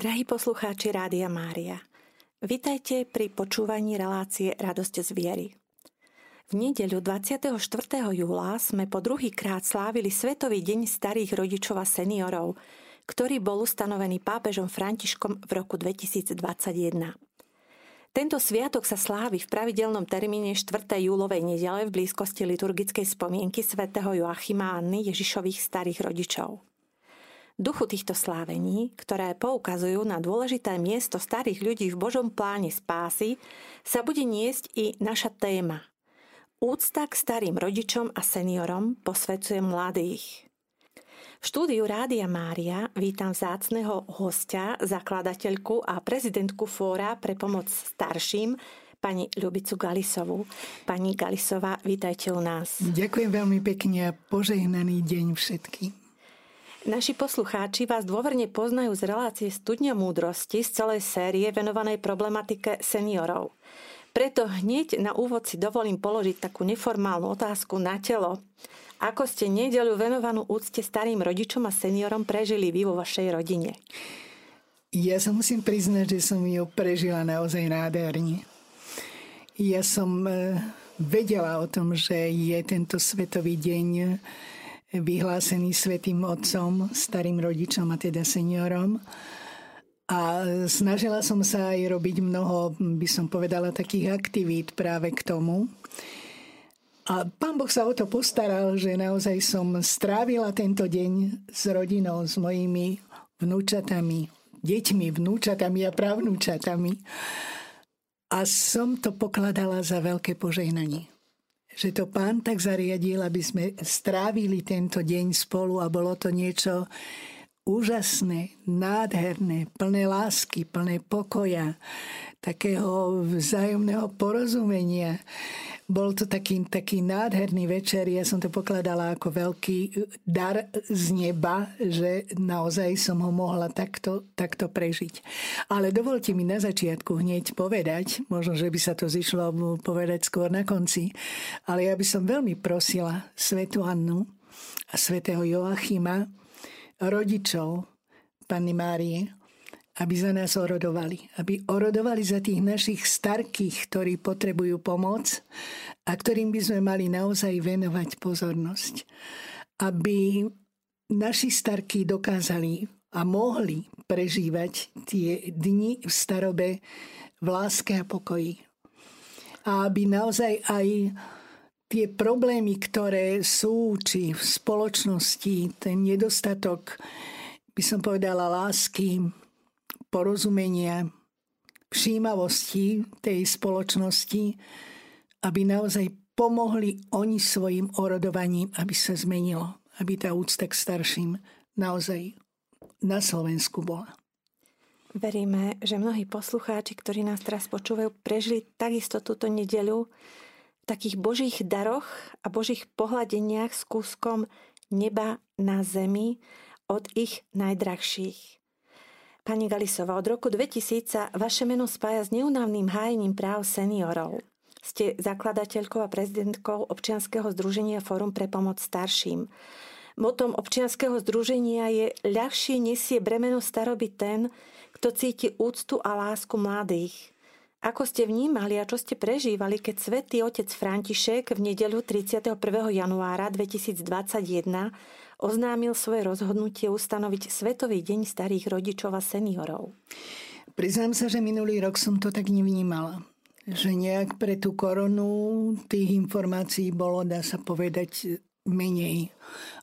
Drahí poslucháči Rádia Mária, vitajte pri počúvaní relácie Radosť z viery. V nedeľu 24. júla sme po druhý krát slávili Svetový deň starých rodičov a seniorov, ktorý bol ustanovený pápežom Františkom v roku 2021. Tento sviatok sa slávi v pravidelnom termíne 4. júlovej nedele v blízkosti liturgickej spomienky svätého Joachima Anny Ježišových starých rodičov duchu týchto slávení, ktoré poukazujú na dôležité miesto starých ľudí v Božom pláne spásy, sa bude niesť i naša téma. Úcta k starým rodičom a seniorom posvedcuje mladých. V štúdiu Rádia Mária vítam vzácného hostia, zakladateľku a prezidentku Fóra pre pomoc starším, pani Ľubicu Galisovú. Pani Galisová, vítajte u nás. Ďakujem veľmi pekne a požehnaný deň všetkým. Naši poslucháči vás dôverne poznajú z relácie Studňa múdrosti z celej série venovanej problematike seniorov. Preto hneď na úvod si dovolím položiť takú neformálnu otázku na telo. Ako ste nedeľu venovanú úcte starým rodičom a seniorom prežili vy vo vašej rodine? Ja sa musím priznať, že som ju prežila naozaj nádherne. Ja som eh, vedela o tom, že je tento svetový deň vyhlásený svetým otcom, starým rodičom a teda seniorom. A snažila som sa aj robiť mnoho, by som povedala, takých aktivít práve k tomu. A pán Boh sa o to postaral, že naozaj som strávila tento deň s rodinou, s mojimi vnúčatami, deťmi, vnúčatami a právnúčatami. A som to pokladala za veľké požehnanie že to pán tak zariadil, aby sme strávili tento deň spolu a bolo to niečo úžasné, nádherné, plné lásky, plné pokoja, takého vzájomného porozumenia. Bol to taký, taký nádherný večer. Ja som to pokladala ako veľký dar z neba, že naozaj som ho mohla takto, takto prežiť. Ale dovolte mi na začiatku hneď povedať, možno, že by sa to zišlo povedať skôr na konci, ale ja by som veľmi prosila Svetu Annu a Svetého Joachima, rodičov Panny Márie, aby za nás orodovali. Aby orodovali za tých našich starkých, ktorí potrebujú pomoc a ktorým by sme mali naozaj venovať pozornosť. Aby naši starky dokázali a mohli prežívať tie dni v starobe v láske a pokoji. A aby naozaj aj tie problémy, ktoré sú, či v spoločnosti, ten nedostatok, by som povedala, lásky, porozumenia, všímavosti tej spoločnosti, aby naozaj pomohli oni svojim orodovaním, aby sa zmenilo, aby tá úcta k starším naozaj na Slovensku bola. Veríme, že mnohí poslucháči, ktorí nás teraz počúvajú, prežili takisto túto nedeľu v takých božích daroch a božích pohľadeniach s kúskom neba na zemi od ich najdrahších. Pani Galisová, od roku 2000 sa vaše meno spája s neunávnym hájením práv seniorov. Ste zakladateľkou a prezidentkou občianskeho združenia Fórum pre pomoc starším. Motom občianskeho združenia je ľahšie nesie bremeno staroby ten, kto cíti úctu a lásku mladých. Ako ste vnímali a čo ste prežívali, keď svätý otec František v nedeľu 31. januára 2021 oznámil svoje rozhodnutie ustanoviť Svetový deň starých rodičov a seniorov. Priznám sa, že minulý rok som to tak nevnímala. Že nejak pre tú koronu tých informácií bolo, dá sa povedať, menej.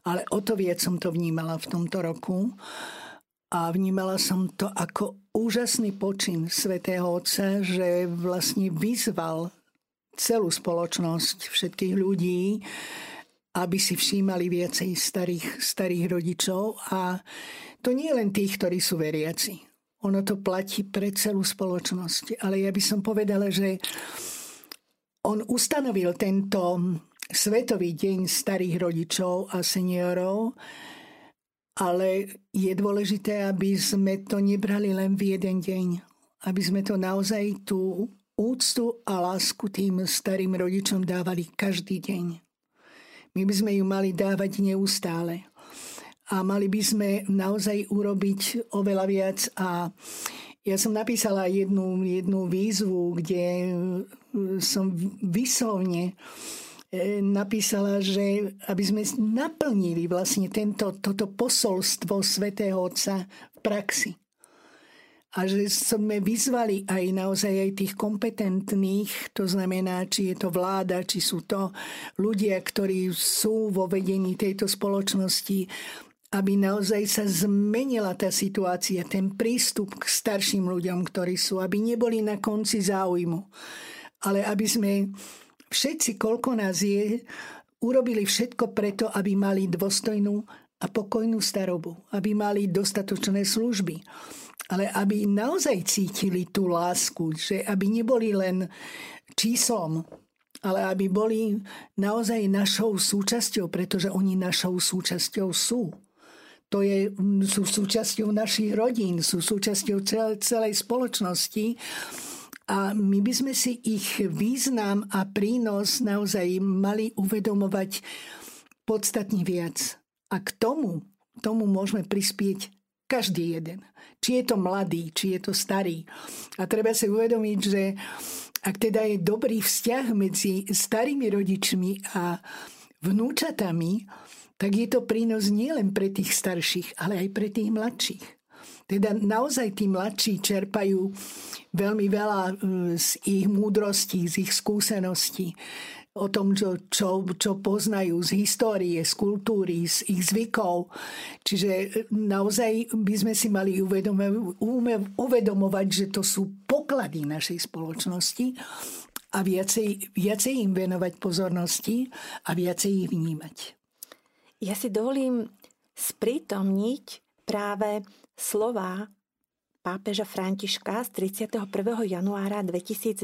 Ale o to viac som to vnímala v tomto roku. A vnímala som to ako úžasný počin svätého Otca, že vlastne vyzval celú spoločnosť, všetkých ľudí, aby si všímali viacej starých, starých rodičov. A to nie len tých, ktorí sú veriaci. Ono to platí pre celú spoločnosť. Ale ja by som povedala, že on ustanovil tento Svetový deň starých rodičov a seniorov, ale je dôležité, aby sme to nebrali len v jeden deň. Aby sme to naozaj tú úctu a lásku tým starým rodičom dávali každý deň. My by sme ju mali dávať neustále. a mali by sme naozaj urobiť oveľa viac a ja som napísala jednu, jednu výzvu, kde som vyslovne e, napísala, že aby sme naplnili vlastne tento, toto posolstvo svätého Otca v praxi a že sme vyzvali aj naozaj aj tých kompetentných, to znamená, či je to vláda, či sú to ľudia, ktorí sú vo vedení tejto spoločnosti, aby naozaj sa zmenila tá situácia, ten prístup k starším ľuďom, ktorí sú, aby neboli na konci záujmu, ale aby sme všetci, koľko nás je, urobili všetko preto, aby mali dôstojnú a pokojnú starobu, aby mali dostatočné služby ale aby naozaj cítili tú lásku, že aby neboli len číslom, ale aby boli naozaj našou súčasťou, pretože oni našou súčasťou sú. To je, sú súčasťou našich rodín, sú súčasťou celej, celej spoločnosti a my by sme si ich význam a prínos naozaj mali uvedomovať podstatne viac. A k tomu, tomu môžeme prispieť každý jeden. Či je to mladý, či je to starý. A treba si uvedomiť, že ak teda je dobrý vzťah medzi starými rodičmi a vnúčatami, tak je to prínos nielen pre tých starších, ale aj pre tých mladších. Teda naozaj tí mladší čerpajú veľmi veľa e, z ich múdrostí, z ich skúseností o tom, čo, čo, čo poznajú z histórie, z kultúry, z ich zvykov. Čiže e, naozaj by sme si mali uvedomovať, že to sú poklady našej spoločnosti a viacej, viacej im venovať pozornosti a viacej ich vnímať. Ja si dovolím sprítomniť práve slova pápeža Františka z 31. januára 2021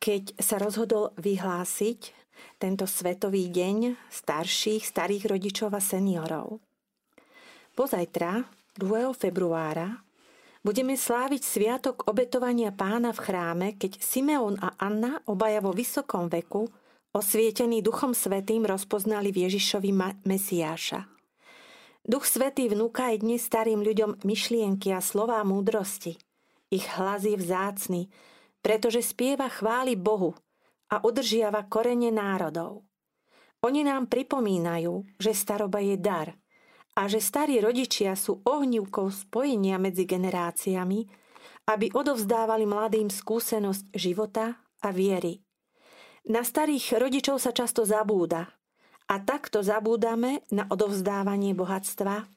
keď sa rozhodol vyhlásiť tento svetový deň starších, starých rodičov a seniorov. Pozajtra, 2. februára, budeme sláviť sviatok obetovania pána v chráme, keď Simeon a Anna, obaja vo vysokom veku, osvietení Duchom Svetým, rozpoznali Ježišovi Mesiáša. Duch Svetý vnúka aj dnes starým ľuďom myšlienky a slová múdrosti. Ich hlas je vzácny, pretože spieva chváli Bohu a udržiava korene národov. Oni nám pripomínajú, že staroba je dar a že starí rodičia sú ohnívkou spojenia medzi generáciami, aby odovzdávali mladým skúsenosť života a viery. Na starých rodičov sa často zabúda a takto zabúdame na odovzdávanie bohatstva,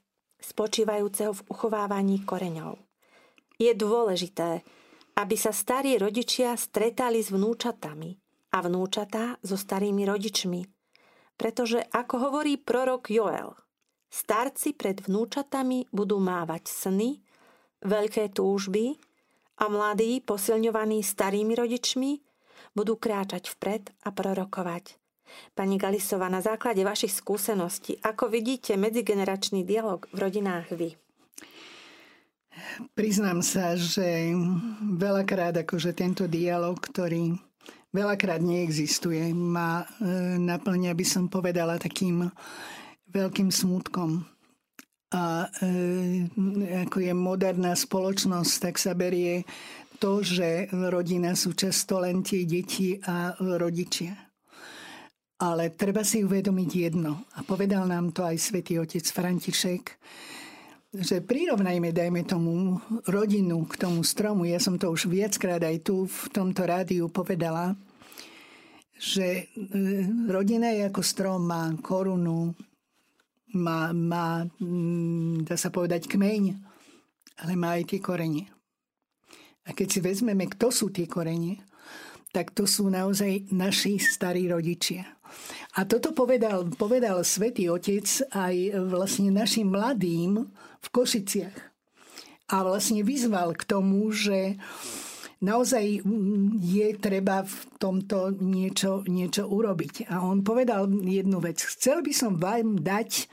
spočívajúceho v uchovávaní koreňov. Je dôležité, aby sa starí rodičia stretali s vnúčatami a vnúčatá so starými rodičmi. Pretože, ako hovorí prorok Joel, starci pred vnúčatami budú mávať sny, veľké túžby a mladí, posilňovaní starými rodičmi, budú kráčať vpred a prorokovať. Pani Galisova, na základe vašich skúseností, ako vidíte medzigeneračný dialog v rodinách vy? Priznám sa, že veľakrát akože tento dialog, ktorý veľakrát neexistuje, ma e, naplňa, by som povedala, takým veľkým smutkom. A e, ako je moderná spoločnosť, tak sa berie to, že rodina sú často len tie deti a rodičia. Ale treba si uvedomiť jedno, a povedal nám to aj svätý otec František, že prirovnajme, dajme tomu, rodinu k tomu stromu. Ja som to už viackrát aj tu v tomto rádiu povedala, že e, rodina je ako strom, má korunu, má, má, mm, dá sa povedať, kmeň, ale má aj tie korene. A keď si vezmeme, kto sú tie korene, tak to sú naozaj naši starí rodičia. A toto povedal, povedal svätý Otec aj vlastne našim mladým, v Košiciach. A vlastne vyzval k tomu, že naozaj je treba v tomto niečo, niečo urobiť. A on povedal jednu vec. Chcel by som vám dať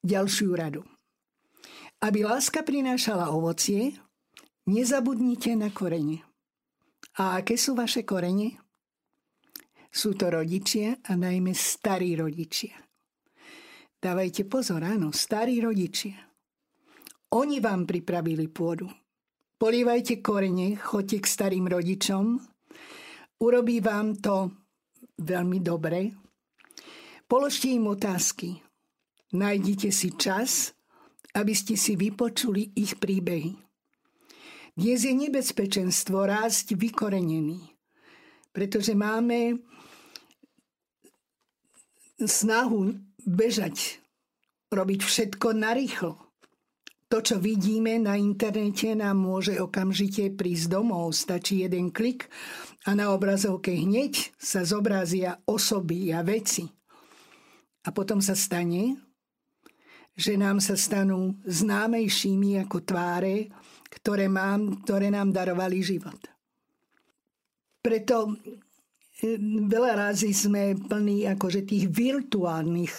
ďalšiu radu. Aby láska prinášala ovocie, nezabudnite na korene. A aké sú vaše korene? Sú to rodičia a najmä starí rodičia. Dávajte pozor, áno, starí rodičia. Oni vám pripravili pôdu. Polívajte korene, choďte k starým rodičom. Urobí vám to veľmi dobre. Položte im otázky. Nájdite si čas, aby ste si vypočuli ich príbehy. Dnes je nebezpečenstvo rásť vykorenený, pretože máme snahu bežať, robiť všetko narýchlo. To, čo vidíme na internete, nám môže okamžite prísť domov. Stačí jeden klik a na obrazovke hneď sa zobrazia osoby a veci. A potom sa stane, že nám sa stanú známejšími ako tváre, ktoré, mám, ktoré nám darovali život. Preto veľa razy sme plní akože tých virtuálnych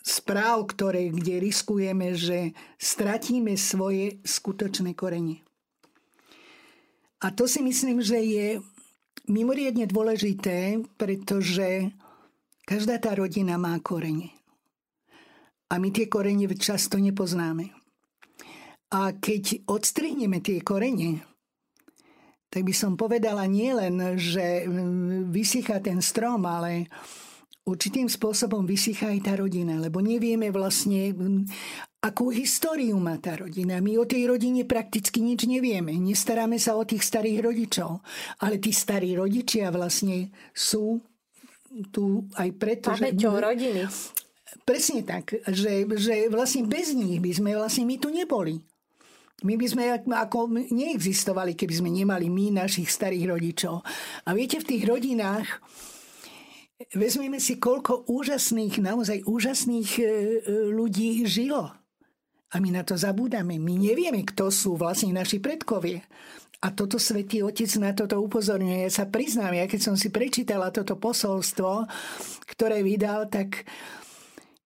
správ, ktoré, kde riskujeme, že stratíme svoje skutočné korene. A to si myslím, že je mimoriadne dôležité, pretože každá tá rodina má korene. A my tie korene často nepoznáme. A keď odstrihneme tie korene, tak by som povedala nie len, že mm, vysychá ten strom, ale určitým spôsobom vysychá aj tá rodina, lebo nevieme vlastne, mm, akú históriu má tá rodina. My o tej rodine prakticky nič nevieme. Nestaráme sa o tých starých rodičov. Ale tí starí rodičia vlastne sú tu aj preto, Pamäťou že... rodiny. Presne tak, že, že vlastne bez nich by sme vlastne my tu neboli. My by sme ako neexistovali, keby sme nemali my našich starých rodičov. A viete, v tých rodinách vezmeme si, koľko úžasných, naozaj úžasných e, e, ľudí žilo. A my na to zabúdame. My nevieme, kto sú vlastne naši predkovie. A toto Svetý Otec na toto upozorňuje. Ja sa priznám, ja keď som si prečítala toto posolstvo, ktoré vydal, tak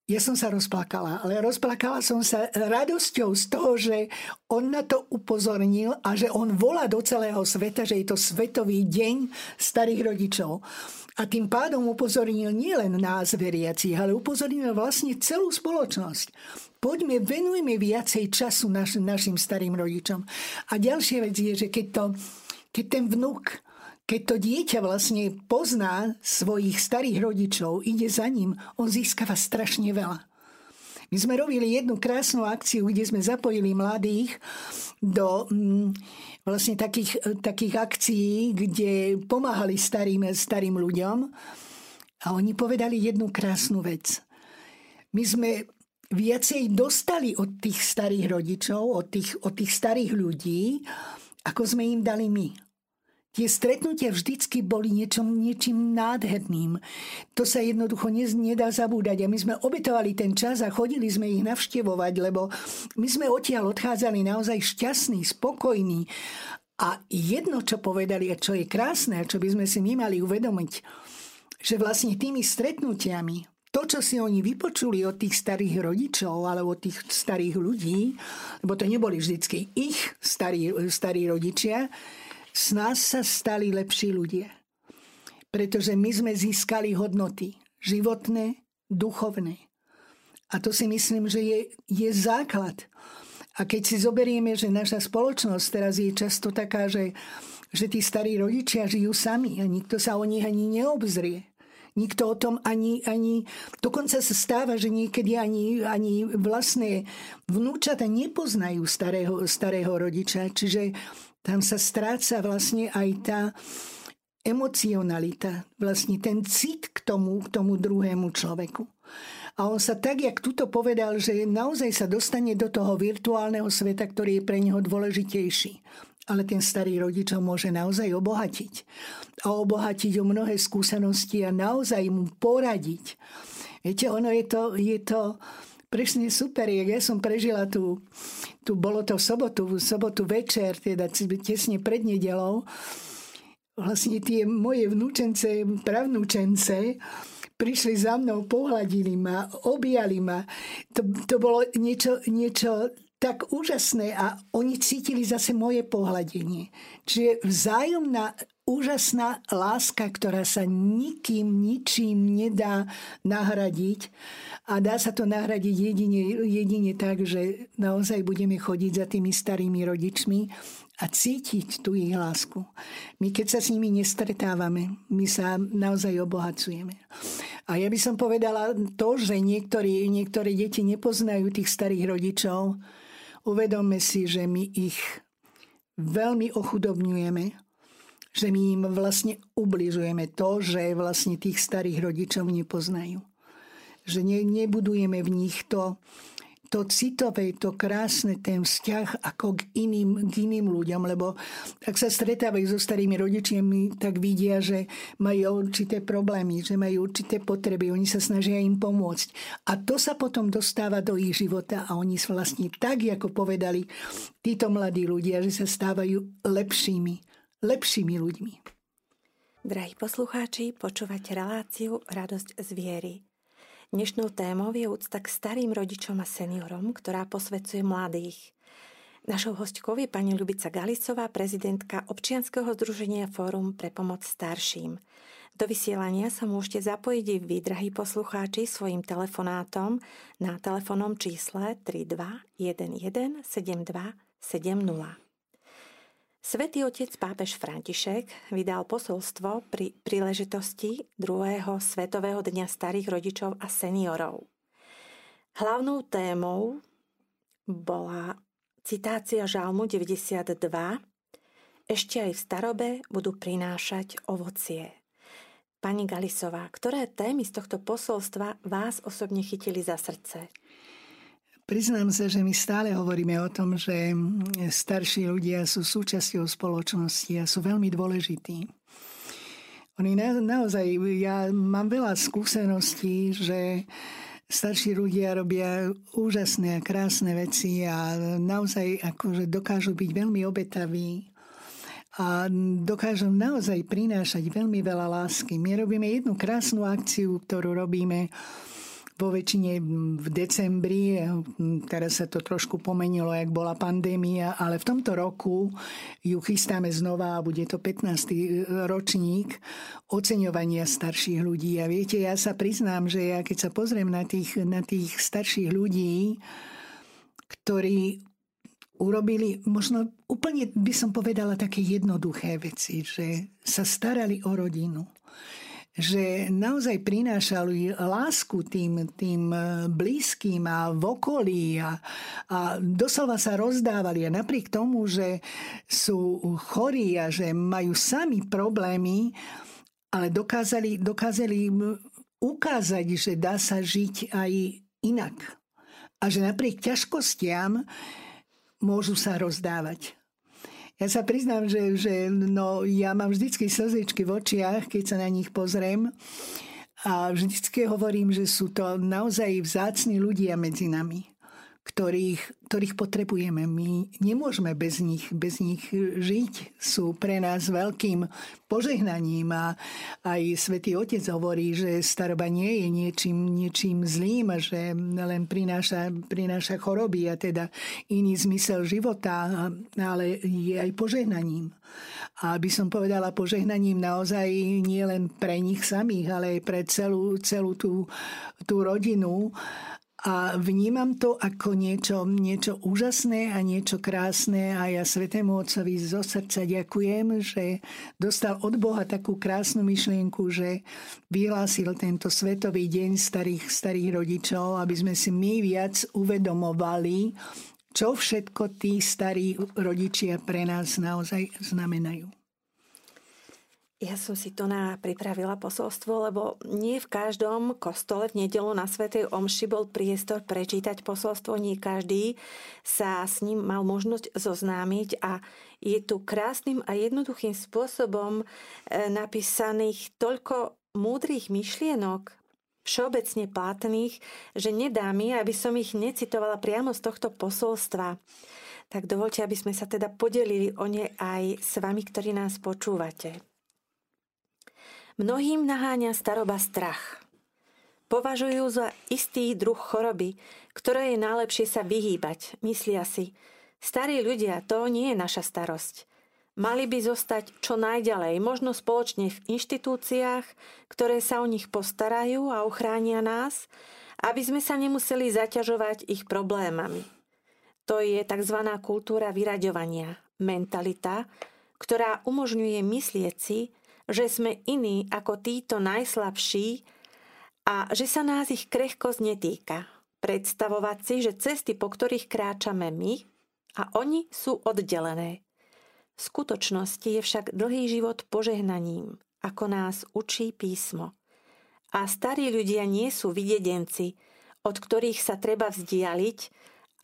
ja som sa rozplakala, ale rozplakala som sa radosťou z toho, že on na to upozornil a že on volá do celého sveta, že je to Svetový deň starých rodičov. A tým pádom upozornil nielen nás veriacich, ale upozornil vlastne celú spoločnosť. Poďme, venujme viacej času naš, našim starým rodičom. A ďalšia vec je, že keď, to, keď ten vnúk keď to dieťa vlastne pozná svojich starých rodičov, ide za ním, on získava strašne veľa. My sme robili jednu krásnu akciu, kde sme zapojili mladých do mm, vlastne takých, takých akcií, kde pomáhali starým, starým ľuďom. A oni povedali jednu krásnu vec. My sme viacej dostali od tých starých rodičov, od tých, od tých starých ľudí, ako sme im dali my. Tie stretnutia vždycky boli niečom, niečím nádherným. To sa jednoducho nedá zabúdať. A my sme obetovali ten čas a chodili sme ich navštevovať, lebo my sme odtiaľ odchádzali naozaj šťastní, spokojní. A jedno, čo povedali a čo je krásne a čo by sme si my mali uvedomiť, že vlastne tými stretnutiami to, čo si oni vypočuli od tých starých rodičov alebo od tých starých ľudí, lebo to neboli vždycky ich starí, starí rodičia, z nás sa stali lepší ľudia. Pretože my sme získali hodnoty životné, duchovné. A to si myslím, že je, je základ. A keď si zoberieme, že naša spoločnosť teraz je často taká, že, že tí starí rodičia žijú sami a nikto sa o nich ani neobzrie. Nikto o tom ani, ani... Dokonca sa stáva, že niekedy ani, ani vlastné vnúčata nepoznajú starého, starého rodiča. Čiže tam sa stráca vlastne aj tá emocionalita, vlastne ten cit k tomu, k tomu druhému človeku. A on sa tak, jak tuto povedal, že naozaj sa dostane do toho virtuálneho sveta, ktorý je pre neho dôležitejší. Ale ten starý rodič ho môže naozaj obohatiť. A obohatiť o mnohé skúsenosti a naozaj mu poradiť. Viete, ono je to, je to presne super. Ja som prežila tú, tu bolo to v sobotu, sobotu večer, teda tesne pred nedelou. Vlastne tie moje vnúčence, pravnúčence, prišli za mnou, pohľadili ma, objali ma. To, to bolo niečo, niečo tak úžasné a oni cítili zase moje pohľadenie. Čiže vzájomná úžasná láska, ktorá sa nikým, ničím nedá nahradiť. A dá sa to nahradiť jedine, jedine tak, že naozaj budeme chodiť za tými starými rodičmi a cítiť tú ich lásku. My keď sa s nimi nestretávame, my sa naozaj obohacujeme. A ja by som povedala to, že niektorí, niektoré deti nepoznajú tých starých rodičov. Uvedomme si, že my ich veľmi ochudobňujeme že my im vlastne ubližujeme to, že vlastne tých starých rodičov nepoznajú. Že ne, nebudujeme v nich to, to citové, to krásne, ten vzťah ako k iným, k iným ľuďom, lebo ak sa stretávajú so starými rodičmi, tak vidia, že majú určité problémy, že majú určité potreby, oni sa snažia im pomôcť. A to sa potom dostáva do ich života a oni vlastne tak, ako povedali títo mladí ľudia, že sa stávajú lepšími lepšími ľuďmi. Drahí poslucháči, počúvate reláciu Radosť z viery. Dnešnou témou je úcta k starým rodičom a seniorom, ktorá posvedcuje mladých. Našou hostkou je pani Ľubica Galisová, prezidentka občianskeho združenia Fórum pre pomoc starším. Do vysielania sa môžete zapojiť i vy, drahí poslucháči, svojim telefonátom na telefónnom čísle 32 11 72 70. Svetý otec pápež František vydal posolstvo pri príležitosti druhého Svetového dňa starých rodičov a seniorov. Hlavnou témou bola citácia Žalmu 92 Ešte aj v starobe budú prinášať ovocie. Pani Galisová, ktoré témy z tohto posolstva vás osobne chytili za srdce? Priznám sa, že my stále hovoríme o tom, že starší ľudia sú súčasťou spoločnosti a sú veľmi dôležití. Oni na, naozaj, ja mám veľa skúseností, že starší ľudia robia úžasné a krásne veci a naozaj akože dokážu byť veľmi obetaví a dokážu naozaj prinášať veľmi veľa lásky. My robíme jednu krásnu akciu, ktorú robíme vo väčšine v decembri, teraz sa to trošku pomenilo, jak bola pandémia, ale v tomto roku ju chystáme znova a bude to 15. ročník oceňovania starších ľudí. A viete, ja sa priznám, že ja keď sa pozriem na tých, na tých starších ľudí, ktorí urobili možno úplne by som povedala také jednoduché veci, že sa starali o rodinu že naozaj prinášali lásku tým, tým e, blízkym a v okolí a, a doslova sa rozdávali. A napriek tomu, že sú chorí a že majú sami problémy, ale dokázali, dokázali ukázať, že dá sa žiť aj inak. A že napriek ťažkostiam môžu sa rozdávať. Ja sa priznám, že, že no, ja mám vždycky slzičky v očiach, keď sa na nich pozriem. A vždycky hovorím, že sú to naozaj vzácni ľudia medzi nami ktorých, ktorých potrebujeme. My nemôžeme bez nich, bez nich žiť. Sú pre nás veľkým požehnaním a aj svätý Otec hovorí, že staroba nie je niečím, niečím zlým, že len prináša, prináša choroby a teda iný zmysel života, ale je aj požehnaním. A by som povedala požehnaním naozaj nie len pre nich samých, ale aj pre celú, celú tú, tú rodinu a vnímam to ako niečo, niečo úžasné a niečo krásne a ja Svetému Otcovi zo srdca ďakujem, že dostal od Boha takú krásnu myšlienku, že vyhlásil tento Svetový deň starých, starých rodičov, aby sme si my viac uvedomovali, čo všetko tí starí rodičia pre nás naozaj znamenajú. Ja som si to na pripravila posolstvo, lebo nie v každom kostole v nedelu na Svetej Omši bol priestor prečítať posolstvo, nie každý sa s ním mal možnosť zoznámiť a je tu krásnym a jednoduchým spôsobom e, napísaných toľko múdrych myšlienok, všeobecne platných, že nedá mi, aby som ich necitovala priamo z tohto posolstva. Tak dovolte, aby sme sa teda podelili o ne aj s vami, ktorí nás počúvate. Mnohým naháňa staroba strach. Považujú za istý druh choroby, ktoré je najlepšie sa vyhýbať. Myslia si, starí ľudia, to nie je naša starosť. Mali by zostať čo najďalej, možno spoločne v inštitúciách, ktoré sa o nich postarajú a uchránia nás, aby sme sa nemuseli zaťažovať ich problémami. To je tzv. kultúra vyraďovania, mentalita, ktorá umožňuje myslieť si, že sme iní ako títo najslabší a že sa nás ich krehkosť netýka. Predstavovať si, že cesty, po ktorých kráčame my a oni sú oddelené. V skutočnosti je však dlhý život požehnaním, ako nás učí písmo. A starí ľudia nie sú videdenci, od ktorých sa treba vzdialiť,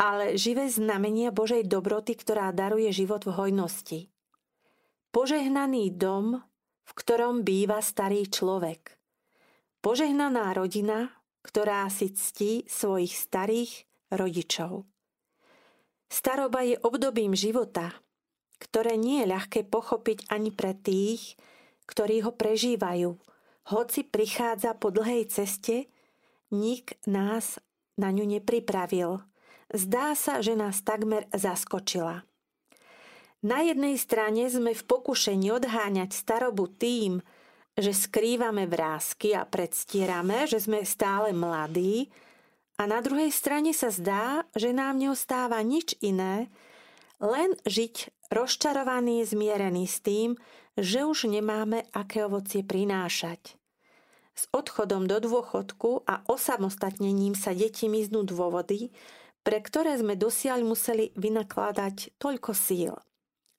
ale živé znamenia Božej dobroty, ktorá daruje život v hojnosti. Požehnaný dom, v ktorom býva starý človek. Požehnaná rodina, ktorá si ctí svojich starých rodičov. Staroba je obdobím života, ktoré nie je ľahké pochopiť ani pre tých, ktorí ho prežívajú. Hoci prichádza po dlhej ceste, nik nás na ňu nepripravil. Zdá sa, že nás takmer zaskočila. Na jednej strane sme v pokušení odháňať starobu tým, že skrývame vrázky a predstierame, že sme stále mladí, a na druhej strane sa zdá, že nám neostáva nič iné, len žiť rozčarovaný, zmierený s tým, že už nemáme aké ovocie prinášať. S odchodom do dôchodku a osamostatnením sa deti miznú dôvody, pre ktoré sme dosiaľ museli vynakladať toľko síl.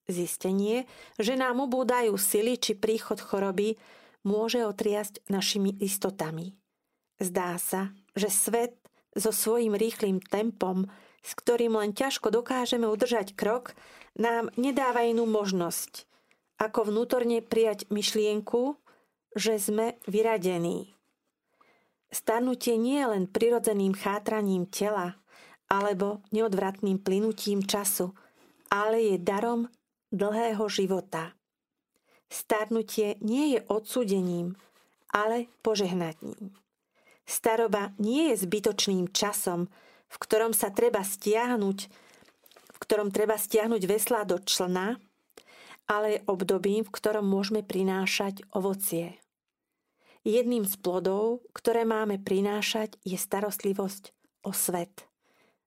Zistenie, že nám ubúdajú sily či príchod choroby, môže otriasť našimi istotami. Zdá sa, že svet so svojím rýchlým tempom, s ktorým len ťažko dokážeme udržať krok, nám nedáva inú možnosť, ako vnútorne prijať myšlienku, že sme vyradení. Starnutie nie je len prirodzeným chátraním tela alebo neodvratným plynutím času, ale je darom dlhého života. Starnutie nie je odsudením, ale požehnaním. Staroba nie je zbytočným časom, v ktorom sa treba stiahnuť ktorom treba stiahnuť veslá do člna, ale obdobím, v ktorom môžeme prinášať ovocie. Jedným z plodov, ktoré máme prinášať, je starostlivosť o svet.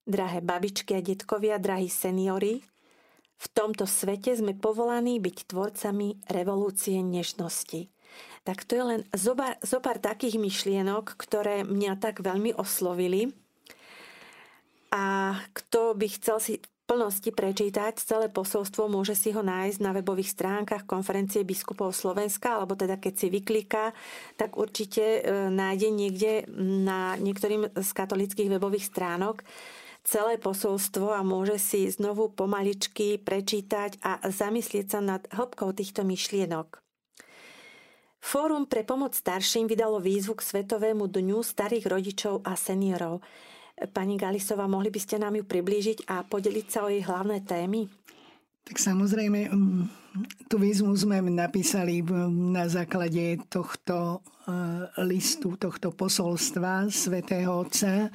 Drahé babičky a detkovia, drahí seniory, v tomto svete sme povolaní byť tvorcami revolúcie nežnosti. Tak to je len zopár, zopár takých myšlienok, ktoré mňa tak veľmi oslovili. A kto by chcel si plnosti prečítať celé posolstvo, môže si ho nájsť na webových stránkach konferencie biskupov Slovenska, alebo teda keď si vykliká, tak určite e, nájde niekde na niektorým z katolických webových stránok celé posolstvo a môže si znovu pomaličky prečítať a zamyslieť sa nad hĺbkou týchto myšlienok. Fórum pre pomoc starším vydalo výzvu k Svetovému dňu starých rodičov a seniorov. Pani Galisová, mohli by ste nám ju priblížiť a podeliť sa o jej hlavné témy? Tak samozrejme, tú výzvu sme napísali na základe tohto e, listu, tohto posolstva svätého Otca,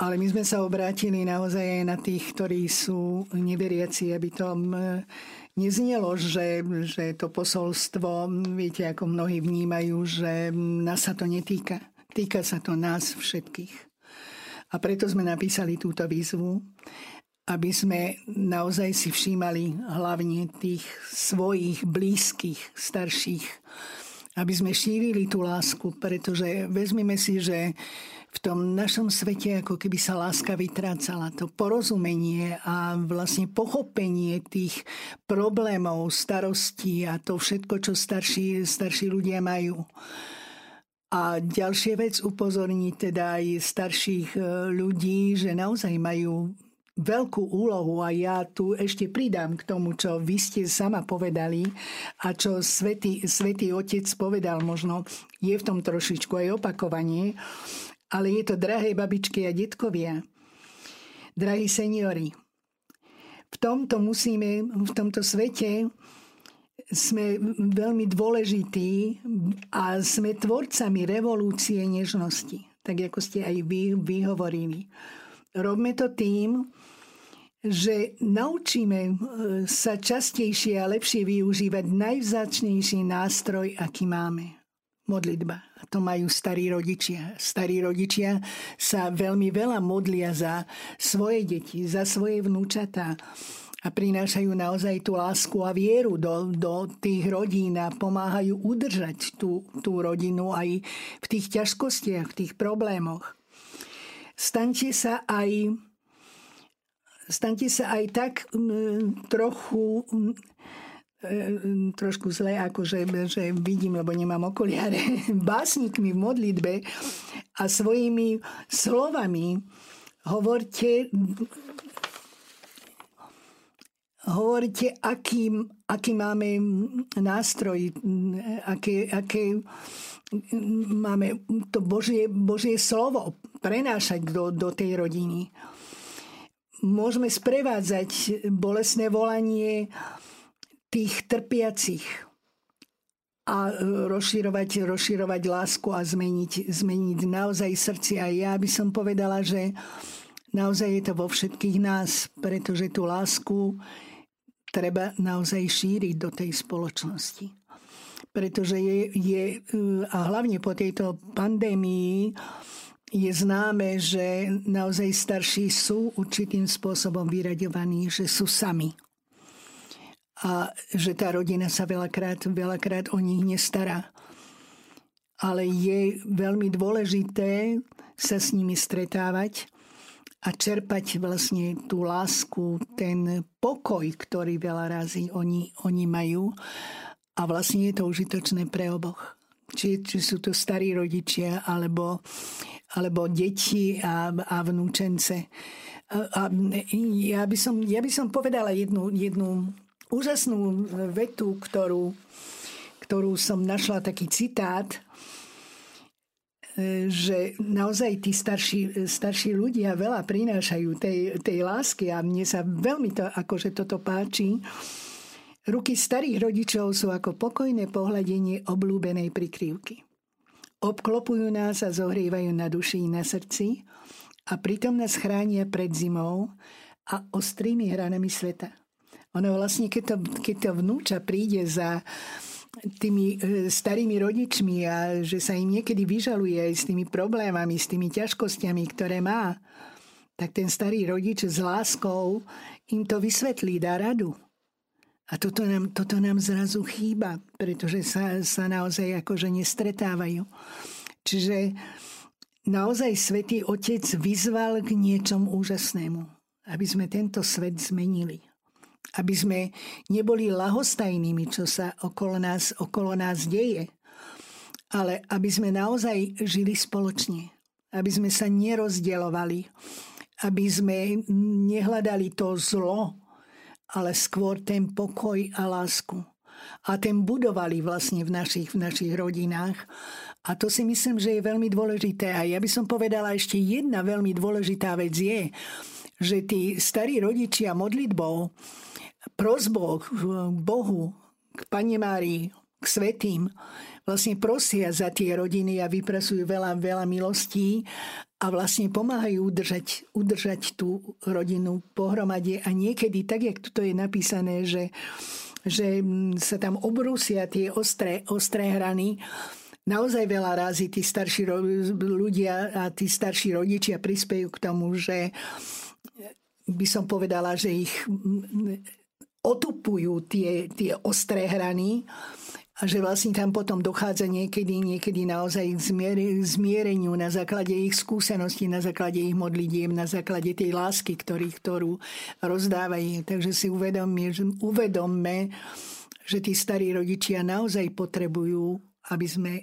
ale my sme sa obrátili naozaj aj na tých, ktorí sú neveriaci, aby to neznelo, že, že to posolstvo, viete, ako mnohí vnímajú, že nás sa to netýka. Týka sa to nás všetkých. A preto sme napísali túto výzvu, aby sme naozaj si všímali hlavne tých svojich blízkych, starších, aby sme šírili tú lásku, pretože vezmeme si, že v tom našom svete ako keby sa láska vytrácala. To porozumenie a vlastne pochopenie tých problémov, starostí a to všetko, čo starší, starší ľudia majú. A ďalšia vec upozorniť teda aj starších e, ľudí, že naozaj majú veľkú úlohu a ja tu ešte pridám k tomu, čo vy ste sama povedali a čo Svetý Otec povedal možno, je v tom trošičku aj opakovanie, ale je to drahé babičky a detkovia, drahí seniori. V tomto musíme, v tomto svete sme veľmi dôležití a sme tvorcami revolúcie nežnosti. Tak ako ste aj vy, vy hovorili. Robme to tým, že naučíme e, sa častejšie a lepšie využívať najvzácnejší nástroj, aký máme. Modlitba. To majú starí rodičia. Starí rodičia sa veľmi veľa modlia za svoje deti, za svoje vnúčatá a prinášajú naozaj tú lásku a vieru do, do tých rodín a pomáhajú udržať tú, tú rodinu aj v tých ťažkostiach, v tých problémoch. Staňte sa aj staňte sa aj tak trochu trošku zle, ako že, vidím, lebo nemám okuliare, básnikmi v modlitbe a svojimi slovami hovorte hovoríte, aký, aký máme nástroj, aké, aké máme to Božie, Božie slovo prenášať do, do tej rodiny. Môžeme sprevádzať bolesné volanie tých trpiacich a rozširovať, rozširovať lásku a zmeniť, zmeniť naozaj srdcia. Ja by som povedala, že naozaj je to vo všetkých nás, pretože tú lásku treba naozaj šíriť do tej spoločnosti. Pretože je, je a hlavne po tejto pandémii je známe, že naozaj starší sú určitým spôsobom vyraďovaní, že sú sami. A že tá rodina sa veľakrát, veľakrát o nich nestará. Ale je veľmi dôležité sa s nimi stretávať, a čerpať vlastne tú lásku, ten pokoj, ktorý veľa razy oni, oni majú. A vlastne je to užitočné pre oboch. Či, či sú to starí rodičia, alebo, alebo deti a, a vnúčence. A, a ja, by som, ja by som povedala jednu, jednu úžasnú vetu, ktorú, ktorú som našla, taký citát, že naozaj tí starší, starší ľudia veľa prinášajú tej, tej lásky a mne sa veľmi to, akože toto páči. Ruky starých rodičov sú ako pokojné pohľadenie oblúbenej prikryvky. Obklopujú nás a zohrievajú na duši i na srdci a pritom nás chránia pred zimou a ostrými hranami sveta. Ono vlastne, keď to, keď to vnúča príde za, tými e, starými rodičmi a že sa im niekedy vyžaluje aj s tými problémami, s tými ťažkosťami, ktoré má, tak ten starý rodič s láskou im to vysvetlí, dá radu. A toto nám, toto nám zrazu chýba, pretože sa, sa naozaj akože nestretávajú. Čiže naozaj Svetý Otec vyzval k niečom úžasnému, aby sme tento svet zmenili aby sme neboli lahostajnými, čo sa okolo nás, okolo nás deje, ale aby sme naozaj žili spoločne, aby sme sa nerozdielovali, aby sme nehľadali to zlo, ale skôr ten pokoj a lásku. A ten budovali vlastne v našich, v našich rodinách. A to si myslím, že je veľmi dôležité. A ja by som povedala ešte jedna veľmi dôležitá vec je, že tí starí rodičia modlitbou prozbou k Bohu, k Pane Márii, k svetým, vlastne prosia za tie rodiny a vyprasujú veľa, veľa milostí a vlastne pomáhajú udržať, udržať tú rodinu pohromade. A niekedy, tak jak tu je napísané, že, že sa tam obrúsia tie ostré, ostré hrany, naozaj veľa razy tí starší ľudia a tí starší rodičia prispejú k tomu, že by som povedala, že ich otupujú tie, tie ostré hrany a že vlastne tam potom dochádza niekedy, niekedy naozaj k zmiereniu na základe ich skúseností, na základe ich modlitieb, na základe tej lásky, ktorý, ktorú rozdávajú. Takže si uvedomme, uvedomme, že tí starí rodičia naozaj potrebujú, aby sme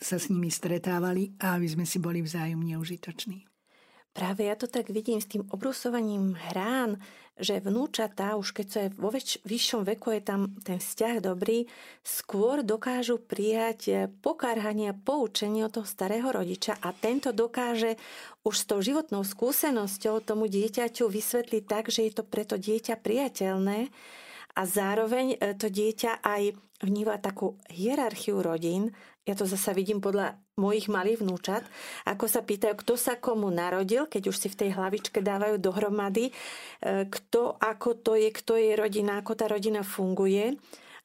sa s nimi stretávali a aby sme si boli vzájomne užitoční. Práve ja to tak vidím s tým obrusovaním hrán, že vnúčatá, už keď sa je vo väč- vyššom veku, je tam ten vzťah dobrý, skôr dokážu prijať eh, pokarhanie poučenie od toho starého rodiča a tento dokáže už s tou životnou skúsenosťou tomu dieťaťu vysvetliť tak, že je to preto dieťa priateľné a zároveň e, to dieťa aj vníva takú hierarchiu rodín. Ja to zasa vidím podľa mojich malých vnúčat, ako sa pýtajú, kto sa komu narodil, keď už si v tej hlavičke dávajú dohromady, e, kto, ako to je, kto je rodina, ako tá rodina funguje.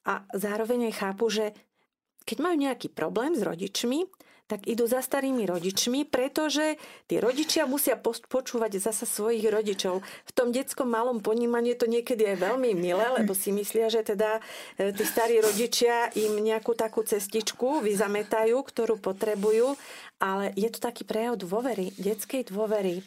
A zároveň aj chápu, že keď majú nejaký problém s rodičmi, tak idú za starými rodičmi, pretože tí rodičia musia počúvať zasa svojich rodičov. V tom detskom malom ponímaní je to niekedy aj veľmi milé, lebo si myslia, že teda e, tí starí rodičia im nejakú takú cestičku vyzametajú, ktorú potrebujú, ale je to taký prejav dôvery, detskej dôvery.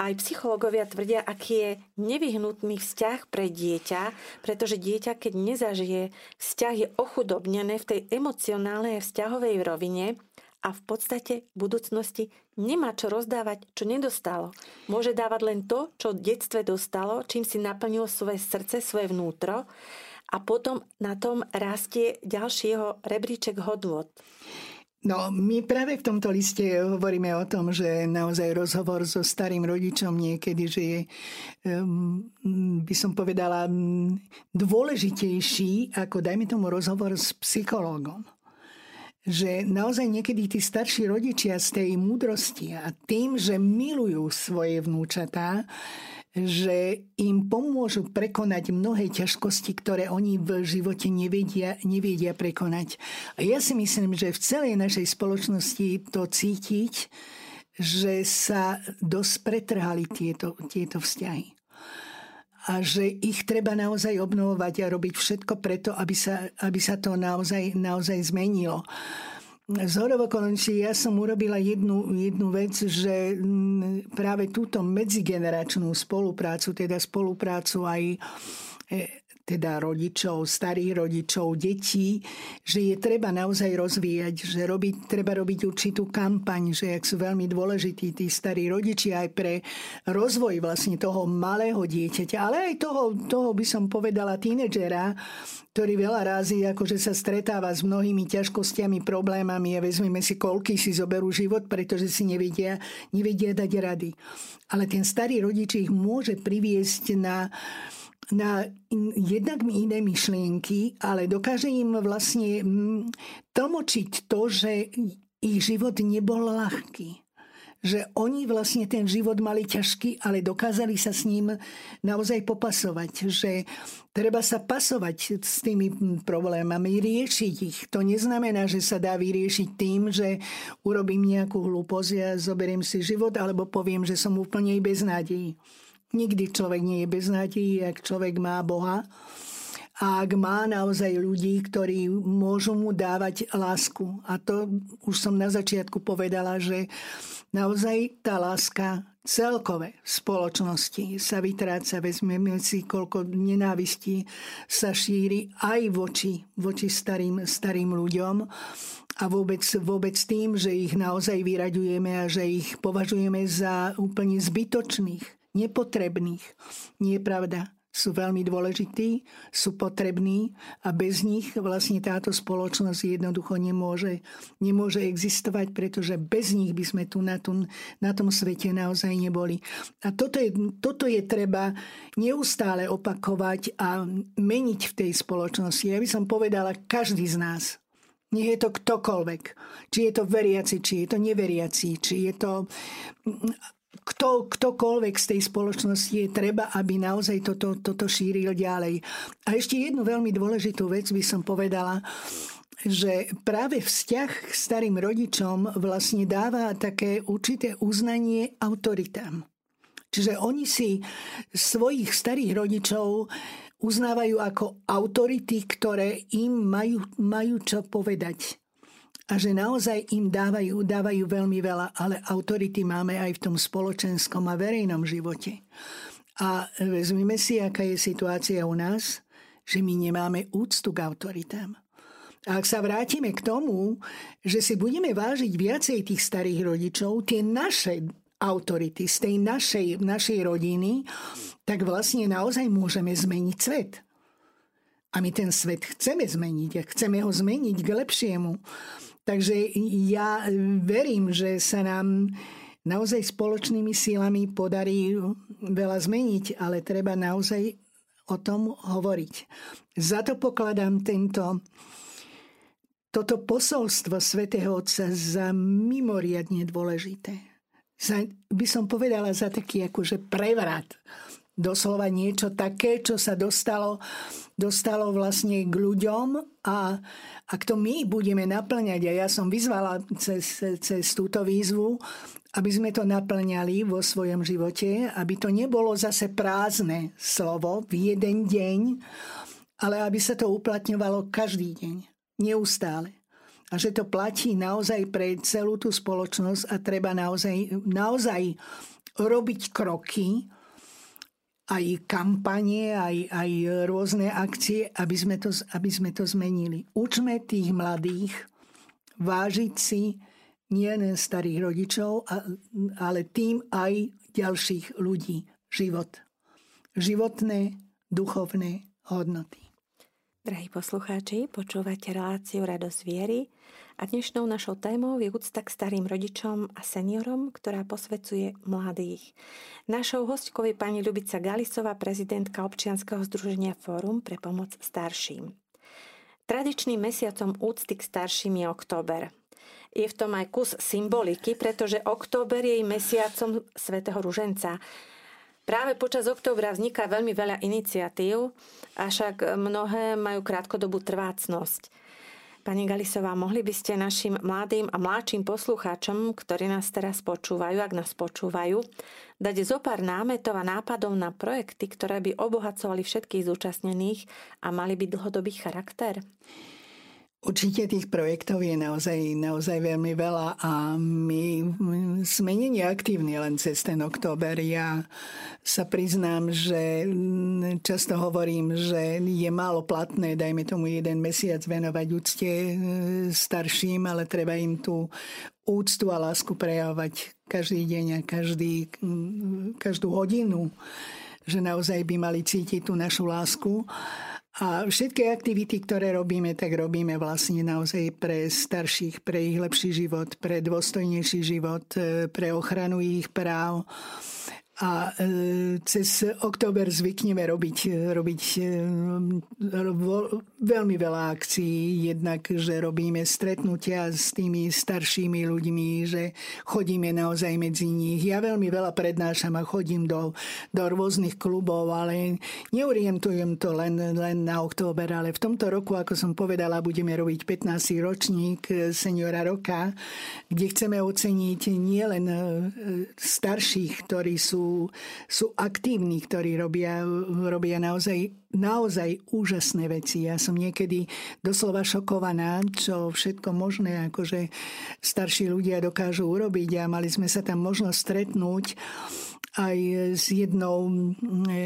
Aj psychológovia tvrdia, aký je nevyhnutný vzťah pre dieťa, pretože dieťa, keď nezažije, vzťah je ochudobnené v tej emocionálnej a vzťahovej rovine a v podstate v budúcnosti nemá čo rozdávať, čo nedostalo. Môže dávať len to, čo v detstve dostalo, čím si naplnilo svoje srdce, svoje vnútro a potom na tom rastie ďalšieho rebríček hodnot. No, my práve v tomto liste hovoríme o tom, že naozaj rozhovor so starým rodičom niekedy, že je, by som povedala, dôležitejší ako, dajme tomu, rozhovor s psychológom že naozaj niekedy tí starší rodičia z tej múdrosti a tým, že milujú svoje vnúčatá, že im pomôžu prekonať mnohé ťažkosti, ktoré oni v živote nevedia, nevedia prekonať. A ja si myslím, že v celej našej spoločnosti to cítiť, že sa dosť pretrhali tieto, tieto vzťahy a že ich treba naozaj obnovovať a robiť všetko preto, aby sa, aby sa to naozaj, naozaj zmenilo. Z horovokolončí ja som urobila jednu, jednu vec, že mm, práve túto medzigeneračnú spoluprácu, teda spoluprácu aj e, teda rodičov, starých rodičov, detí, že je treba naozaj rozvíjať, že robiť, treba robiť určitú kampaň, že ak sú veľmi dôležití tí starí rodičia aj pre rozvoj vlastne toho malého dieťaťa, ale aj toho, toho by som povedala tínedžera, ktorý veľa rázy akože sa stretáva s mnohými ťažkosťami, problémami a vezmeme si, koľky si zoberú život, pretože si nevedia, nevedia dať rady. Ale ten starý rodič ich môže priviesť na, na jednak iné myšlienky, ale dokáže im vlastne mm, tlmočiť to, že ich život nebol ľahký že oni vlastne ten život mali ťažký, ale dokázali sa s ním naozaj popasovať. Že treba sa pasovať s tými problémami, riešiť ich. To neznamená, že sa dá vyriešiť tým, že urobím nejakú hlúposť a zoberiem si život, alebo poviem, že som úplne bez nádejí. Nikdy človek nie je bez nádejí, ak človek má Boha. A ak má naozaj ľudí, ktorí môžu mu dávať lásku. A to už som na začiatku povedala, že naozaj tá láska celkové v spoločnosti sa vytráca. Vezmeme si, koľko nenávistí sa šíri aj voči, voči starým, starým ľuďom a vôbec, vôbec tým, že ich naozaj vyraďujeme a že ich považujeme za úplne zbytočných nepotrebných. Nie je pravda. Sú veľmi dôležití, sú potrební a bez nich vlastne táto spoločnosť jednoducho nemôže, nemôže existovať, pretože bez nich by sme tu na tom, na tom svete naozaj neboli. A toto je, toto je treba neustále opakovať a meniť v tej spoločnosti. Ja by som povedala, každý z nás, nech je to ktokoľvek. Či je to veriaci, či je to neveriaci, či je to kto, ktokoľvek z tej spoločnosti je treba, aby naozaj toto, toto šíril ďalej. A ešte jednu veľmi dôležitú vec by som povedala, že práve vzťah k starým rodičom vlastne dáva také určité uznanie autoritám. Čiže oni si svojich starých rodičov uznávajú ako autority, ktoré im majú, majú čo povedať a že naozaj im dávajú, dávajú veľmi veľa, ale autority máme aj v tom spoločenskom a verejnom živote. A vezmime si, aká je situácia u nás, že my nemáme úctu k autoritám. A ak sa vrátime k tomu, že si budeme vážiť viacej tých starých rodičov, tie naše autority z tej našej, našej rodiny, tak vlastne naozaj môžeme zmeniť svet. A my ten svet chceme zmeniť a chceme ho zmeniť k lepšiemu. Takže ja verím, že sa nám naozaj spoločnými sílami podarí veľa zmeniť, ale treba naozaj o tom hovoriť. Za to pokladám tento, toto posolstvo svätého Otca za mimoriadne dôležité. Za, by som povedala za taký akože prevrat. Doslova niečo také, čo sa dostalo, dostalo vlastne k ľuďom a ak to my budeme naplňať, a ja som vyzvala cez, cez túto výzvu, aby sme to naplňali vo svojom živote, aby to nebolo zase prázdne slovo v jeden deň, ale aby sa to uplatňovalo každý deň, neustále. A že to platí naozaj pre celú tú spoločnosť a treba naozaj, naozaj robiť kroky, aj kampanie, aj, aj rôzne akcie, aby sme, to, aby sme to zmenili. Učme tých mladých vážiť si len starých rodičov, ale tým aj ďalších ľudí život. Životné, duchovné hodnoty. Drahí poslucháči, počúvate reláciu Radosť viery a dnešnou našou témou je úcta k starým rodičom a seniorom, ktorá posvecuje mladých. Našou hostkou je pani Ľubica Galisová, prezidentka občianskeho združenia Fórum pre pomoc starším. Tradičným mesiacom úcty k starším je október je v tom aj kus symboliky, pretože október je mesiacom svätého Ruženca. Práve počas októbra vzniká veľmi veľa iniciatív, avšak mnohé majú krátkodobú trvácnosť. Pani Galisová, mohli by ste našim mladým a mladším poslucháčom, ktorí nás teraz počúvajú, ak nás počúvajú, dať zo pár námetov a nápadov na projekty, ktoré by obohacovali všetkých zúčastnených a mali by dlhodobý charakter? Určite tých projektov je naozaj, naozaj veľmi veľa a my sme nie aktívni len cez ten október. Ja sa priznám, že často hovorím, že je málo platné, dajme tomu jeden mesiac venovať úcte e, starším, ale treba im tú úctu a lásku prejavovať každý deň a každý, každú hodinu, že naozaj by mali cítiť tú našu lásku. A všetky aktivity, ktoré robíme, tak robíme vlastne naozaj pre starších, pre ich lepší život, pre dôstojnejší život, e, pre ochranu ich práv a e, cez október zvykneme robiť, robiť e, veľmi veľa akcií. Jednak, že robíme stretnutia s tými staršími ľuďmi, že chodíme naozaj medzi nich. Ja veľmi veľa prednášam a chodím do, do rôznych klubov, ale neorientujem to len, len na október, ale v tomto roku, ako som povedala, budeme robiť 15. ročník seniora roka, kde chceme oceniť nielen e, starších, ktorí sú sú, aktívni, ktorí robia, robia naozaj, naozaj úžasné veci. Ja som niekedy doslova šokovaná, čo všetko možné akože starší ľudia dokážu urobiť a mali sme sa tam možnosť stretnúť aj s jednou,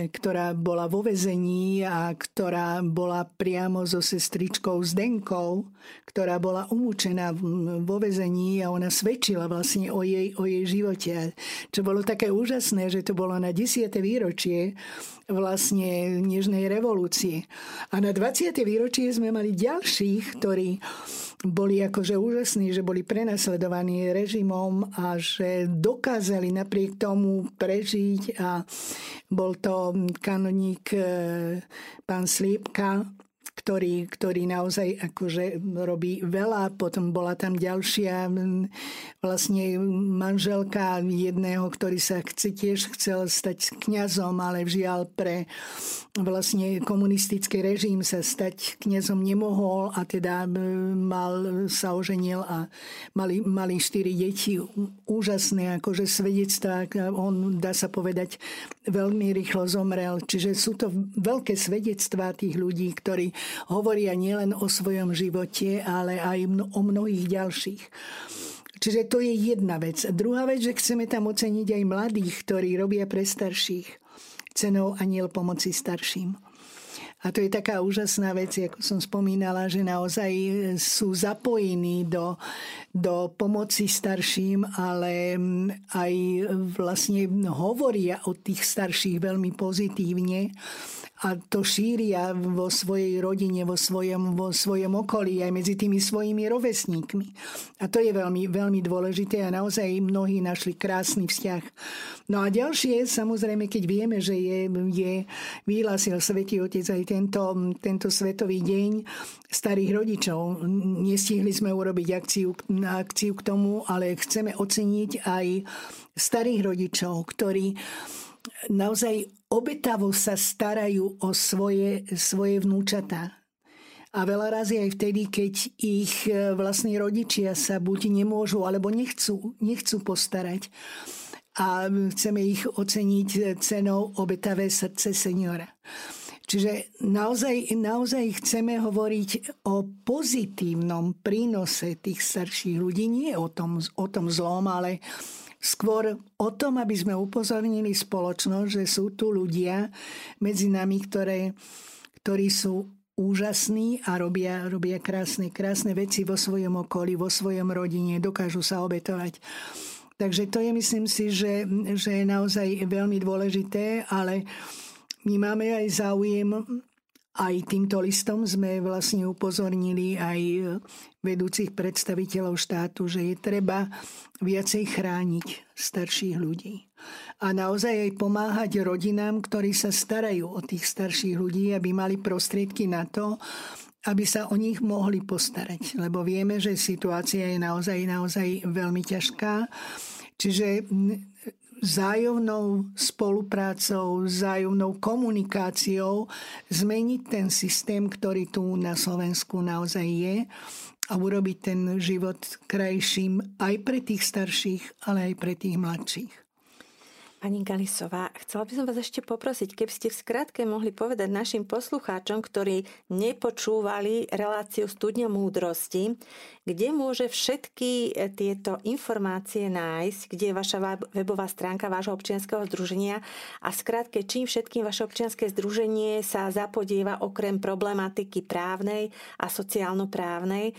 ktorá bola vo vezení a ktorá bola priamo so sestričkou Zdenkou, ktorá bola umúčená vo vezení a ona svedčila vlastne o jej, o jej živote. Čo bolo také úžasné, že to bolo na 10. výročie vlastne Nežnej revolúcie. A na 20. výročie sme mali ďalších, ktorí boli akože úžasní, že boli prenasledovaní režimom a že dokázali napriek tomu prežiť a bol to kanoník e, pán Slípka, ktorý, ktorý naozaj akože robí veľa. Potom bola tam ďalšia vlastne manželka jedného, ktorý sa chce, tiež chcel stať kňazom, ale žiaľ pre vlastne komunistický režim sa stať kňazom nemohol a teda mal, sa oženil a mali, mali štyri deti. Úžasné akože svedectvá. On, dá sa povedať, veľmi rýchlo zomrel. Čiže sú to veľké svedectvá tých ľudí, ktorí hovoria nielen o svojom živote, ale aj o mnohých ďalších. Čiže to je jedna vec. Druhá vec, že chceme tam oceniť aj mladých, ktorí robia pre starších. Cenou aniel pomoci starším. A to je taká úžasná vec, ako som spomínala, že naozaj sú zapojení do, do pomoci starším, ale aj vlastne hovoria o tých starších veľmi pozitívne a to šíria vo svojej rodine, vo svojom, vo svojom okolí, aj medzi tými svojimi rovesníkmi. A to je veľmi, veľmi dôležité a naozaj mnohí našli krásny vzťah. No a ďalšie, samozrejme, keď vieme, že je, je vyhlásil Svetý Otec aj tento, tento Svetový deň starých rodičov. Nestihli sme urobiť akciu, akciu k tomu, ale chceme oceniť aj starých rodičov, ktorí naozaj obetavo sa starajú o svoje, svoje vnúčatá. A veľa razy aj vtedy, keď ich e, vlastní rodičia sa buď nemôžu, alebo nechcú, nechcú postarať. A chceme ich oceniť cenou obetavé srdce seniora. Čiže naozaj, naozaj chceme hovoriť o pozitívnom prínose tých starších ľudí, nie o tom, o tom zlom, ale Skôr o tom, aby sme upozornili spoločnosť, že sú tu ľudia medzi nami, ktoré, ktorí sú úžasní a robia, robia krásne, krásne veci vo svojom okolí, vo svojom rodine, dokážu sa obetovať. Takže to je, myslím si, že, že je naozaj veľmi dôležité, ale my máme aj záujem aj týmto listom sme vlastne upozornili aj vedúcich predstaviteľov štátu, že je treba viacej chrániť starších ľudí. A naozaj aj pomáhať rodinám, ktorí sa starajú o tých starších ľudí, aby mali prostriedky na to, aby sa o nich mohli postarať. Lebo vieme, že situácia je naozaj, naozaj veľmi ťažká. Čiže vzájomnou spoluprácou, vzájomnou komunikáciou zmeniť ten systém, ktorý tu na Slovensku naozaj je a urobiť ten život krajším aj pre tých starších, ale aj pre tých mladších. Pani Galisová, chcela by som vás ešte poprosiť, keby ste v skratke mohli povedať našim poslucháčom, ktorí nepočúvali reláciu Studňa múdrosti, kde môže všetky e, tieto informácie nájsť, kde je vaša webová stránka vášho občianského združenia a skratke, čím všetkým vaše občianske združenie sa zapodieva okrem problematiky právnej a sociálno-právnej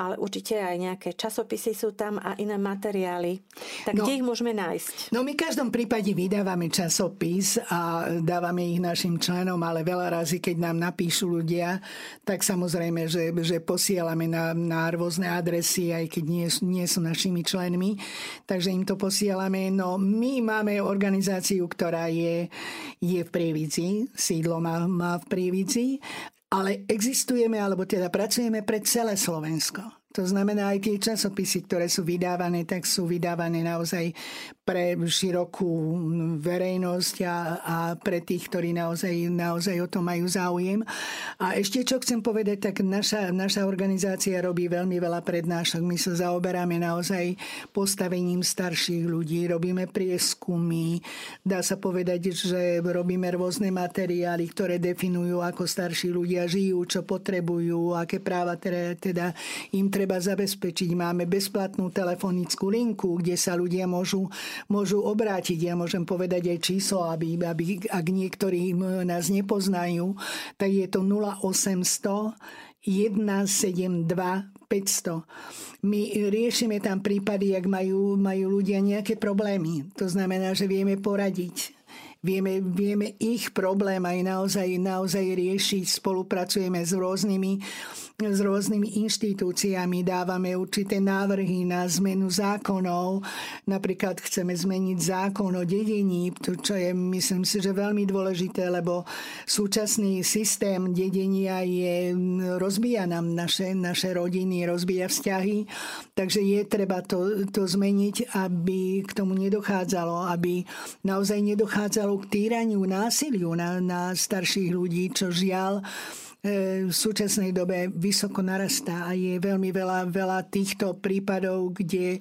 ale určite aj nejaké časopisy sú tam a iné materiály. Tak no, kde ich môžeme nájsť? No my v každom prípade vydávame časopis a dávame ich našim členom, ale veľa razy, keď nám napíšu ľudia, tak samozrejme, že, že posielame na, na rôzne adresy, aj keď nie, nie sú našimi členmi. Takže im to posielame. No my máme organizáciu, ktorá je, je v Prievidzi, sídlo má, má v Prievidzi ale existujeme, alebo teda pracujeme pre celé Slovensko. To znamená, aj tie časopisy, ktoré sú vydávané, tak sú vydávané naozaj pre širokú verejnosť a, a pre tých, ktorí naozaj, naozaj o to majú záujem. A ešte čo chcem povedať, tak naša, naša organizácia robí veľmi veľa prednášok. My sa zaoberáme naozaj postavením starších ľudí, robíme prieskumy, dá sa povedať, že robíme rôzne materiály, ktoré definujú, ako starší ľudia žijú, čo potrebujú, aké práva teda, teda im treba zabezpečiť. Máme bezplatnú telefonickú linku, kde sa ľudia môžu, môžu obrátiť. Ja môžem povedať aj číslo, aby, aby ak niektorí nás nepoznajú, tak je to 0800 172 500. My riešime tam prípady, ak majú, majú ľudia nejaké problémy. To znamená, že vieme poradiť vieme, vieme ich problém aj naozaj, naozaj riešiť. Spolupracujeme s rôznymi, s rôznymi inštitúciami, dávame určité návrhy na zmenu zákonov. Napríklad chceme zmeniť zákon o dedení, čo je, myslím si, že veľmi dôležité, lebo súčasný systém dedenia je, rozbíja nám naše, naše rodiny, rozbíja vzťahy, takže je treba to, to zmeniť, aby k tomu nedochádzalo, aby naozaj nedochádzalo dochádzalo k týraniu, násiliu na, na starších ľudí, čo žiaľ e, v súčasnej dobe vysoko narastá a je veľmi veľa, veľa týchto prípadov, kde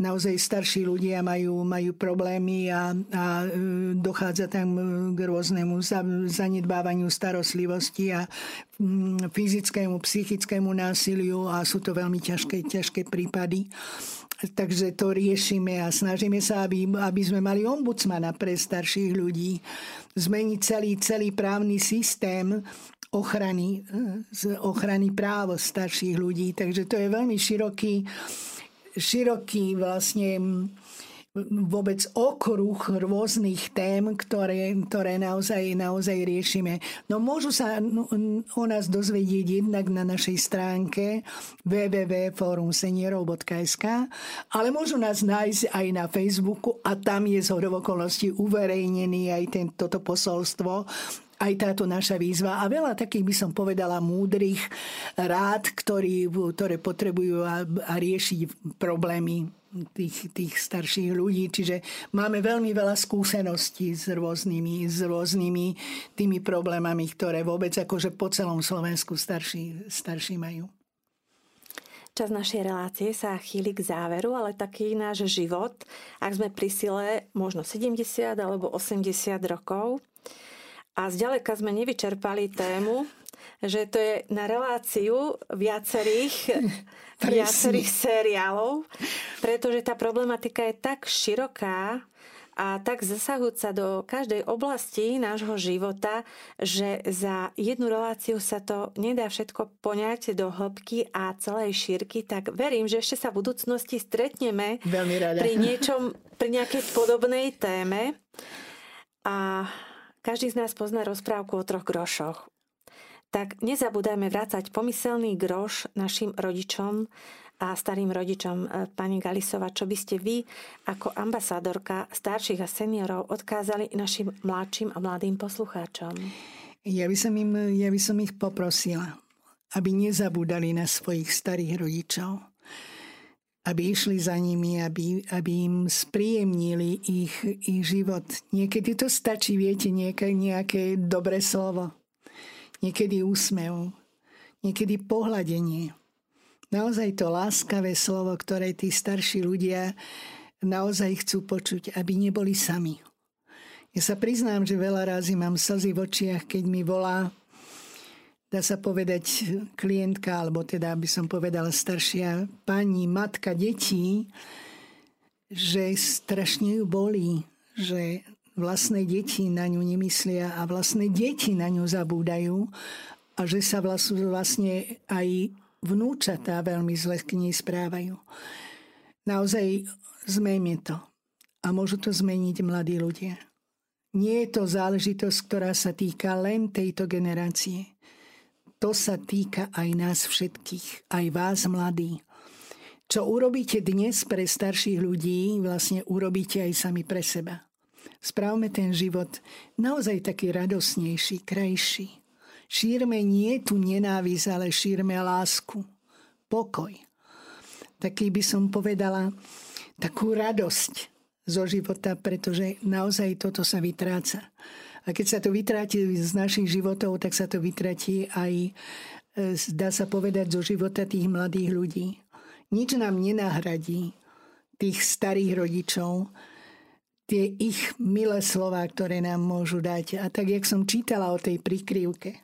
naozaj starší ľudia majú, majú problémy a, a e, dochádza tam k rôznemu zanedbávaniu starostlivosti a mm, fyzickému, psychickému násiliu a sú to veľmi ťažké, ťažké prípady. Takže to riešime a snažíme sa, aby, aby sme mali ombudsmana pre starších ľudí. Zmeniť celý, celý právny systém ochrany, ochrany práv starších ľudí. Takže to je veľmi široký, široký vlastne vôbec okruh rôznych tém, ktoré, ktoré naozaj, naozaj riešime. No môžu sa o nás dozvedieť jednak na našej stránke www.forumseniorov.sk ale môžu nás nájsť aj na Facebooku a tam je z okolností uverejnený aj ten, toto posolstvo aj táto naša výzva a veľa takých by som povedala múdrych rád, ktorí, ktoré potrebujú a, a riešiť problémy tých, tých starších ľudí. Čiže máme veľmi veľa skúseností s rôznymi, s rôznymi tými problémami, ktoré vôbec akože po celom Slovensku starší, starší majú. Čas našej relácie sa chýli k záveru, ale taký náš život, ak sme pri sile možno 70 alebo 80 rokov, a zďaleka sme nevyčerpali tému, že to je na reláciu viacerých, viacerých seriálov, pretože tá problematika je tak široká a tak zasahujúca do každej oblasti nášho života, že za jednu reláciu sa to nedá všetko poňať do hĺbky a celej šírky, tak verím, že ešte sa v budúcnosti stretneme pri niečom, pri nejakej podobnej téme. A každý z nás pozná rozprávku o troch grošoch. Tak nezabúdajme vrácať pomyselný groš našim rodičom a starým rodičom. E, pani Galisova, čo by ste vy ako ambasádorka starších a seniorov odkázali našim mladším a mladým poslucháčom? Ja by som, im, ja by som ich poprosila, aby nezabúdali na svojich starých rodičov aby išli za nimi, aby, aby im spríjemnili ich, ich život. Niekedy to stačí, viete, nejaké, nejaké dobré slovo. Niekedy úsmev. Niekedy pohľadenie. Naozaj to láskavé slovo, ktoré tí starší ľudia naozaj chcú počuť, aby neboli sami. Ja sa priznám, že veľa razy mám slzy v očiach, keď mi volá dá sa povedať, klientka, alebo teda by som povedala staršia pani, matka detí, že strašne ju bolí, že vlastné deti na ňu nemyslia a vlastné deti na ňu zabúdajú a že sa vlastne aj vnúčatá veľmi zle k nej správajú. Naozaj zmejme to. A môžu to zmeniť mladí ľudia. Nie je to záležitosť, ktorá sa týka len tejto generácie to sa týka aj nás všetkých, aj vás mladí. Čo urobíte dnes pre starších ľudí, vlastne urobíte aj sami pre seba. Správme ten život naozaj taký radosnejší, krajší. Šírme nie tu nenávisť, ale šírme lásku, pokoj. Taký by som povedala, takú radosť zo života, pretože naozaj toto sa vytráca. A keď sa to vytráti z našich životov, tak sa to vytratí aj, e, dá sa povedať, zo života tých mladých ľudí. Nič nám nenahradí tých starých rodičov, tie ich milé slova, ktoré nám môžu dať. A tak, jak som čítala o tej prikryvke,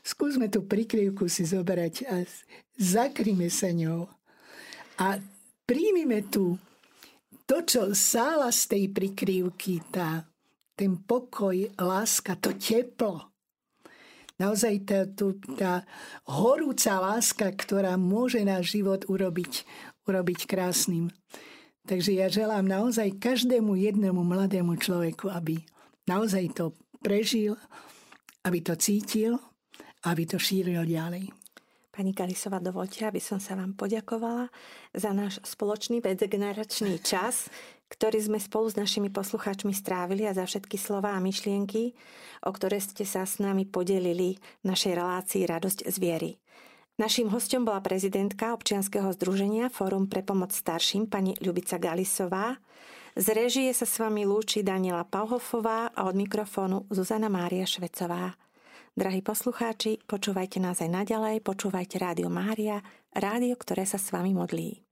skúsme tú prikryvku si zoberať a zakrime sa ňou. A príjmime tu to, čo sála z tej prikryvky, tá ten pokoj, láska, to teplo. Naozaj tá, tá horúca láska, ktorá môže náš život urobiť, urobiť krásnym. Takže ja želám naozaj každému jednému mladému človeku, aby naozaj to prežil, aby to cítil, aby to šíril ďalej. Pani Kalisova, dovolte, aby som sa vám poďakovala za náš spoločný medzigeneračný čas, ktorý sme spolu s našimi poslucháčmi strávili a za všetky slova a myšlienky, o ktoré ste sa s nami podelili v našej relácii Radosť z viery. Naším hostom bola prezidentka občianskeho združenia Fórum pre pomoc starším pani Ľubica Galisová. Z režie sa s vami lúči Daniela Pauhofová a od mikrofónu Zuzana Mária Švecová. Drahí poslucháči, počúvajte nás aj naďalej, počúvajte Rádio Mária, rádio, ktoré sa s vami modlí.